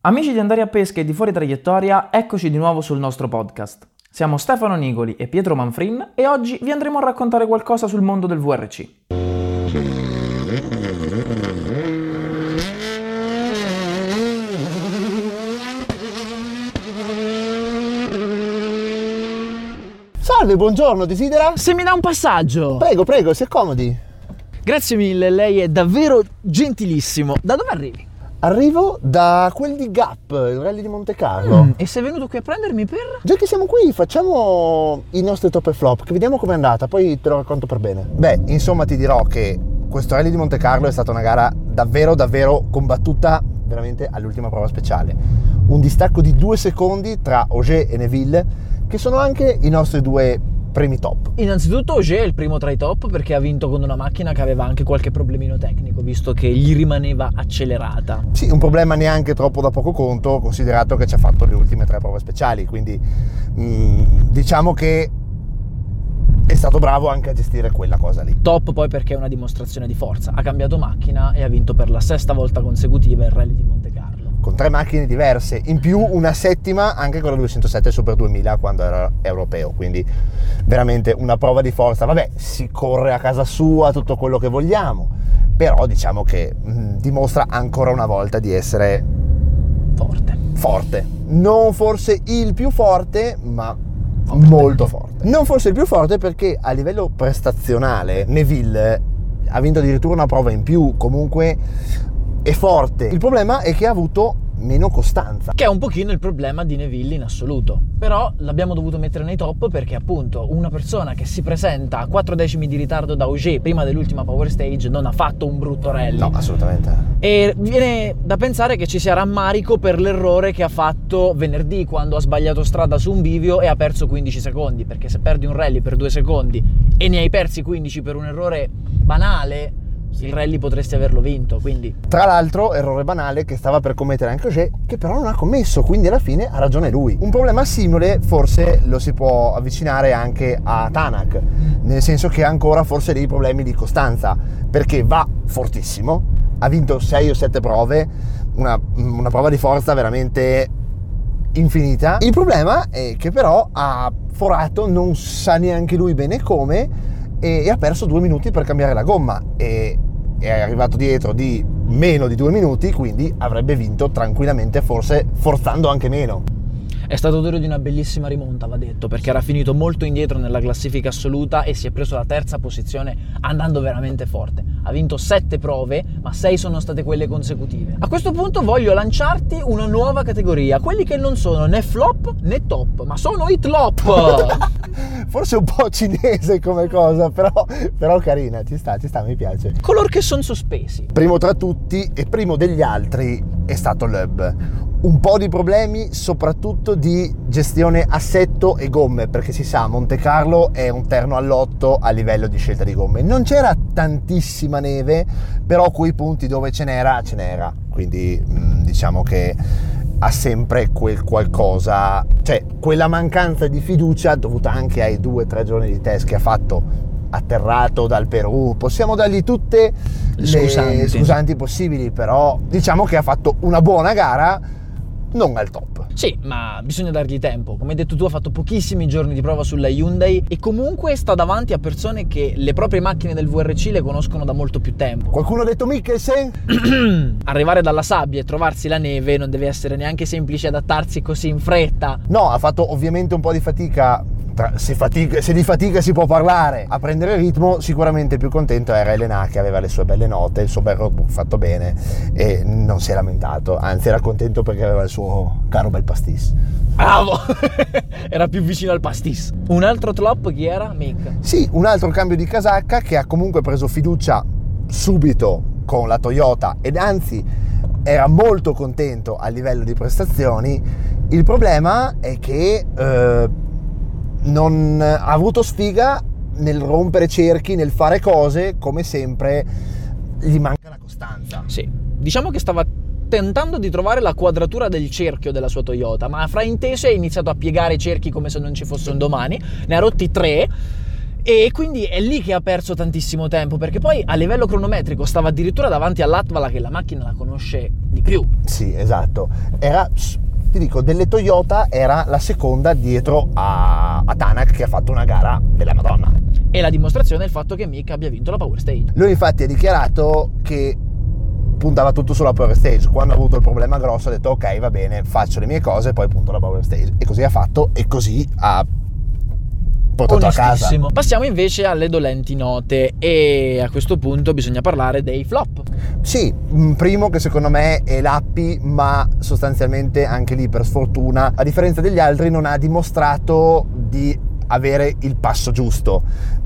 Amici di Andare a Pesca e di Fuori Traiettoria, eccoci di nuovo sul nostro podcast. Siamo Stefano Nigoli e Pietro Manfrin e oggi vi andremo a raccontare qualcosa sul mondo del VRC. Salve, buongiorno, desidera? Se mi dà un passaggio! Prego, prego, si accomodi. Grazie mille, lei è davvero gentilissimo. Da dove arrivi? Arrivo da quel di Gap, il rally di Monte Carlo. Mm, e sei venuto qui a prendermi per? Già che siamo qui, facciamo i nostri top e flop, che vediamo com'è andata, poi te lo racconto per bene. Beh, insomma ti dirò che questo rally di Monte Carlo è stata una gara davvero, davvero combattuta veramente all'ultima prova speciale. Un distacco di due secondi tra Auger e Neville, che sono anche i nostri due primi top. Innanzitutto Auger è il primo tra i top perché ha vinto con una macchina che aveva anche qualche problemino tecnico, visto che gli rimaneva accelerata. Sì, un problema neanche troppo da poco conto, considerato che ci ha fatto le ultime tre prove speciali, quindi mm, diciamo che è stato bravo anche a gestire quella cosa lì. Top poi perché è una dimostrazione di forza. Ha cambiato macchina e ha vinto per la sesta volta consecutiva il rally di Monte Carlo. Con tre macchine diverse, in più una settima anche con la 207 Super 2000 quando era europeo, quindi veramente una prova di forza. Vabbè, si corre a casa sua, tutto quello che vogliamo, però diciamo che mh, dimostra ancora una volta di essere Forte. forte. Non forse il più forte, ma molto forte. Non forse il più forte perché a livello prestazionale Neville ha vinto addirittura una prova in più, comunque è forte. Il problema è che ha avuto meno costanza. Che è un pochino il problema di Neville in assoluto. Però l'abbiamo dovuto mettere nei top perché appunto una persona che si presenta a 4 decimi di ritardo da Auger prima dell'ultima power stage non ha fatto un brutto rally. No, assolutamente. E viene da pensare che ci sia rammarico per l'errore che ha fatto venerdì quando ha sbagliato strada su un bivio e ha perso 15 secondi, perché se perdi un rally per 2 secondi e ne hai persi 15 per un errore banale, il rally potresti averlo vinto, quindi Tra l'altro, errore banale che stava per commettere anche Auger, che però non ha commesso, quindi alla fine ha ragione lui. Un problema simile forse lo si può avvicinare anche a Tanak, nel senso che ha ancora forse dei problemi di costanza, perché va fortissimo, ha vinto 6 o 7 prove, una, una prova di forza veramente infinita. Il problema è che però ha forato, non sa neanche lui bene come, e, e ha perso due minuti per cambiare la gomma. E è arrivato dietro di meno di due minuti, quindi avrebbe vinto tranquillamente, forse forzando anche meno. È stato duro di una bellissima rimonta, va detto, perché era finito molto indietro nella classifica assoluta e si è preso la terza posizione andando veramente forte. Ha vinto sette prove, ma sei sono state quelle consecutive. A questo punto voglio lanciarti una nuova categoria, quelli che non sono né flop né top, ma sono i tlop. Forse un po' cinese come cosa, però, però carina, ci sta, ci sta, mi piace. Coloro che sono sospesi. Primo tra tutti e primo degli altri è stato l'Hub. Un po' di problemi, soprattutto di gestione assetto e gomme, perché si sa, Monte Carlo è un terno all'otto a livello di scelta di gomme. Non c'era tantissima neve, però quei punti dove ce n'era, ce n'era. Quindi mh, diciamo che ha sempre quel qualcosa, cioè quella mancanza di fiducia dovuta anche ai due o tre giorni di test che ha fatto atterrato dal Perù. Possiamo dargli tutte le Scusanti. scusanti possibili, però diciamo che ha fatto una buona gara, non al top. Sì, ma bisogna dargli tempo. Come hai detto tu, ha fatto pochissimi giorni di prova sulla Hyundai e comunque sta davanti a persone che le proprie macchine del VRC le conoscono da molto più tempo. Qualcuno ha detto Mikkelsen? Arrivare dalla sabbia e trovarsi la neve non deve essere neanche semplice adattarsi così in fretta. No, ha fatto ovviamente un po' di fatica. Tra- se, fatica- se di fatica si può parlare a prendere ritmo, sicuramente più contento era Elena che aveva le sue belle note, il suo bel roadbook fatto bene e non si è lamentato, anzi era contento perché aveva il suo caro bel pastis. Bravo! era più vicino al pastis. Un altro flop chi era? Mick. Sì, un altro cambio di casacca che ha comunque preso fiducia subito con la Toyota ed anzi era molto contento a livello di prestazioni. Il problema è che eh, non ha avuto sfiga nel rompere cerchi, nel fare cose, come sempre gli manca la costanza. Sì, diciamo che stava tentando di trovare la quadratura del cerchio della sua Toyota, ma fraintese ha iniziato a piegare i cerchi come se non ci fosse un domani, ne ha rotti tre E quindi è lì che ha perso tantissimo tempo, perché poi a livello cronometrico stava addirittura davanti all'Atvala che la macchina la conosce di più. Sì, esatto. Era, ti dico, delle Toyota era la seconda dietro a, a Tanak che ha fatto una gara della Madonna. E la dimostrazione è il fatto che Mick abbia vinto la Power Stage. Lui infatti ha dichiarato che puntava tutto sulla Power Stage. Quando ha avuto il problema grosso ha detto ok va bene, faccio le mie cose e poi punto la Power Stage. E così ha fatto e così ha portato a casa. Passiamo invece alle dolenti note e a questo punto bisogna parlare dei flop. Sì, primo che secondo me è l'Appi, ma sostanzialmente anche lì per sfortuna, a differenza degli altri, non ha dimostrato di avere il passo giusto.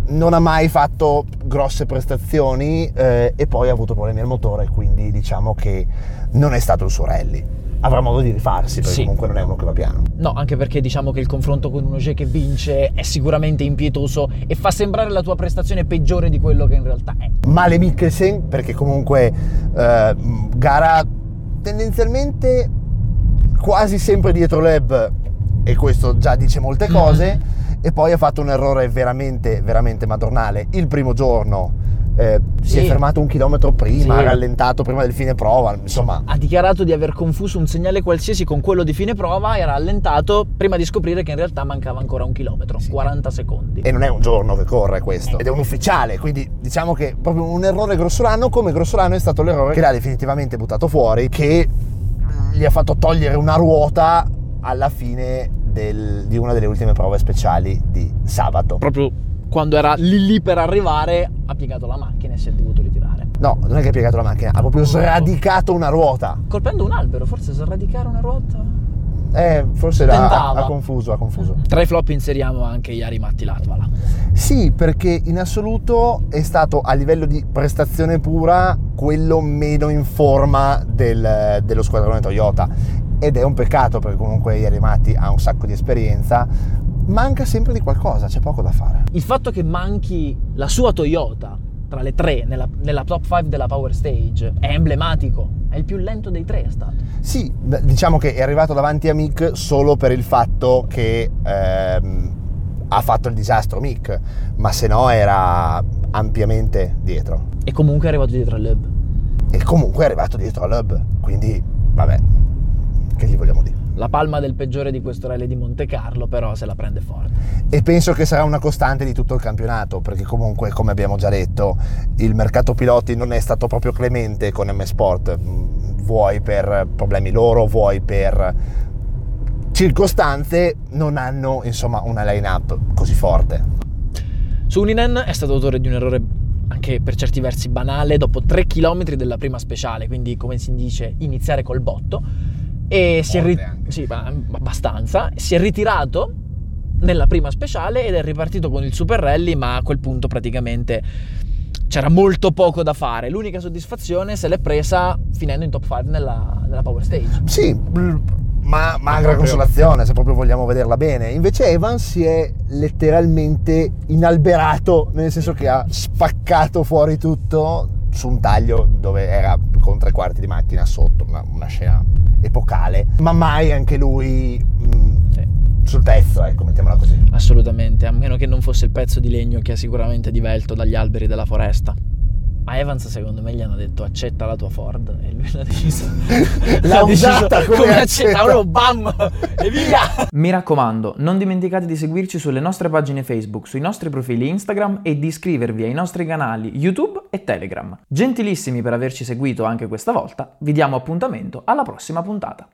Non ha mai fatto grosse prestazioni eh, e poi ha avuto problemi al motore, quindi diciamo che non è stato il suo rally. Avrà modo di rifarsi perché Sì. comunque non è uno che va piano. No, anche perché diciamo che il confronto con un Ogier che vince è sicuramente impietoso e fa sembrare la tua prestazione peggiore di quello che in realtà è. Male Mikkelsen perché comunque eh, gara tendenzialmente quasi sempre dietro Leb e questo già dice molte cose e poi ha fatto un errore veramente veramente madornale il primo giorno eh, si è Sì. fermato un chilometro prima Sì. ha rallentato prima del fine prova insomma Ha dichiarato di aver confuso un segnale qualsiasi con quello di fine prova e ha rallentato prima di scoprire che in realtà mancava ancora un chilometro, 40 secondi. e non è un giorno che corre questo ed è un ufficiale quindi diciamo che proprio un errore grossolano come grossolano è stato l'errore che l'ha definitivamente buttato fuori che gli ha fatto togliere una ruota alla fine del- di una delle ultime prove speciali di sabato Proprio quando era lì lì per arrivare ha piegato la macchina e si è dovuto ritirare. no non è che ha piegato la macchina ha proprio sradicato una ruota Colpendo un albero, forse sradicare una ruota. eh, forse ha, ha confuso ha confuso Tra i flop inseriamo anche Yari Matti Latvala. Sì, perché in assoluto è stato a livello di prestazione pura quello meno in forma del- dello squadrone Toyota. Ed è un peccato perché comunque Ieri Matti ha un sacco di esperienza. Manca sempre di qualcosa, c'è poco da fare. Il fatto che manchi la sua Toyota tra le tre nella, nella top 5 della Power Stage è emblematico. È il più lento dei tre è stato. Sì, diciamo che è arrivato davanti a Mick solo per il fatto che ehm, ha fatto il disastro Mick, ma se no era ampiamente dietro. E comunque è arrivato dietro al Leb. E comunque è arrivato dietro all'hub, quindi vabbè, che gli vogliamo dire? La palma del peggiore di questo rally di Monte Carlo però se la prende forte. E penso che sarà una costante di tutto il campionato, perché comunque, come abbiamo già detto, il mercato piloti non è stato proprio clemente con M Sport, Mm, vuoi per problemi loro, vuoi per circostanze, non hanno insomma una line-up così forte. Suninen è stato autore di un errore anche per certi versi banale dopo 3 km della prima speciale, quindi come si dice iniziare col botto e si è, ri- sì, ma abbastanza, si è ritirato nella prima speciale ed è ripartito con il Super Rally, ma a quel punto praticamente c'era molto poco da fare. L'unica soddisfazione se l'è presa finendo in top 5 nella, nella Power Stage. Sì, mm, ma magra consolazione se proprio vogliamo vederla bene. Invece Evans si è letteralmente inalberato, nel senso che ha spaccato fuori tutto su un taglio dove era con tre quarti di macchina sotto, una, una scena epocale, ma mai anche lui mm, Sì. sul pezzo, ecco, mettiamola così. Assolutamente, a meno che non fosse il pezzo di legno che ha sicuramente divelto dagli alberi della foresta. A Evans secondo me gli hanno detto accetta la tua Ford e lui l'ha deciso. L'ha l'ha deciso usata come accetta, accetta. proprio bam e via. Mi raccomando, non dimenticate di seguirci sulle nostre pagine Facebook, sui nostri profili Instagram e di iscrivervi ai nostri canali YouTube e Telegram. Gentilissimi per averci seguito anche questa volta, vi diamo appuntamento alla prossima puntata.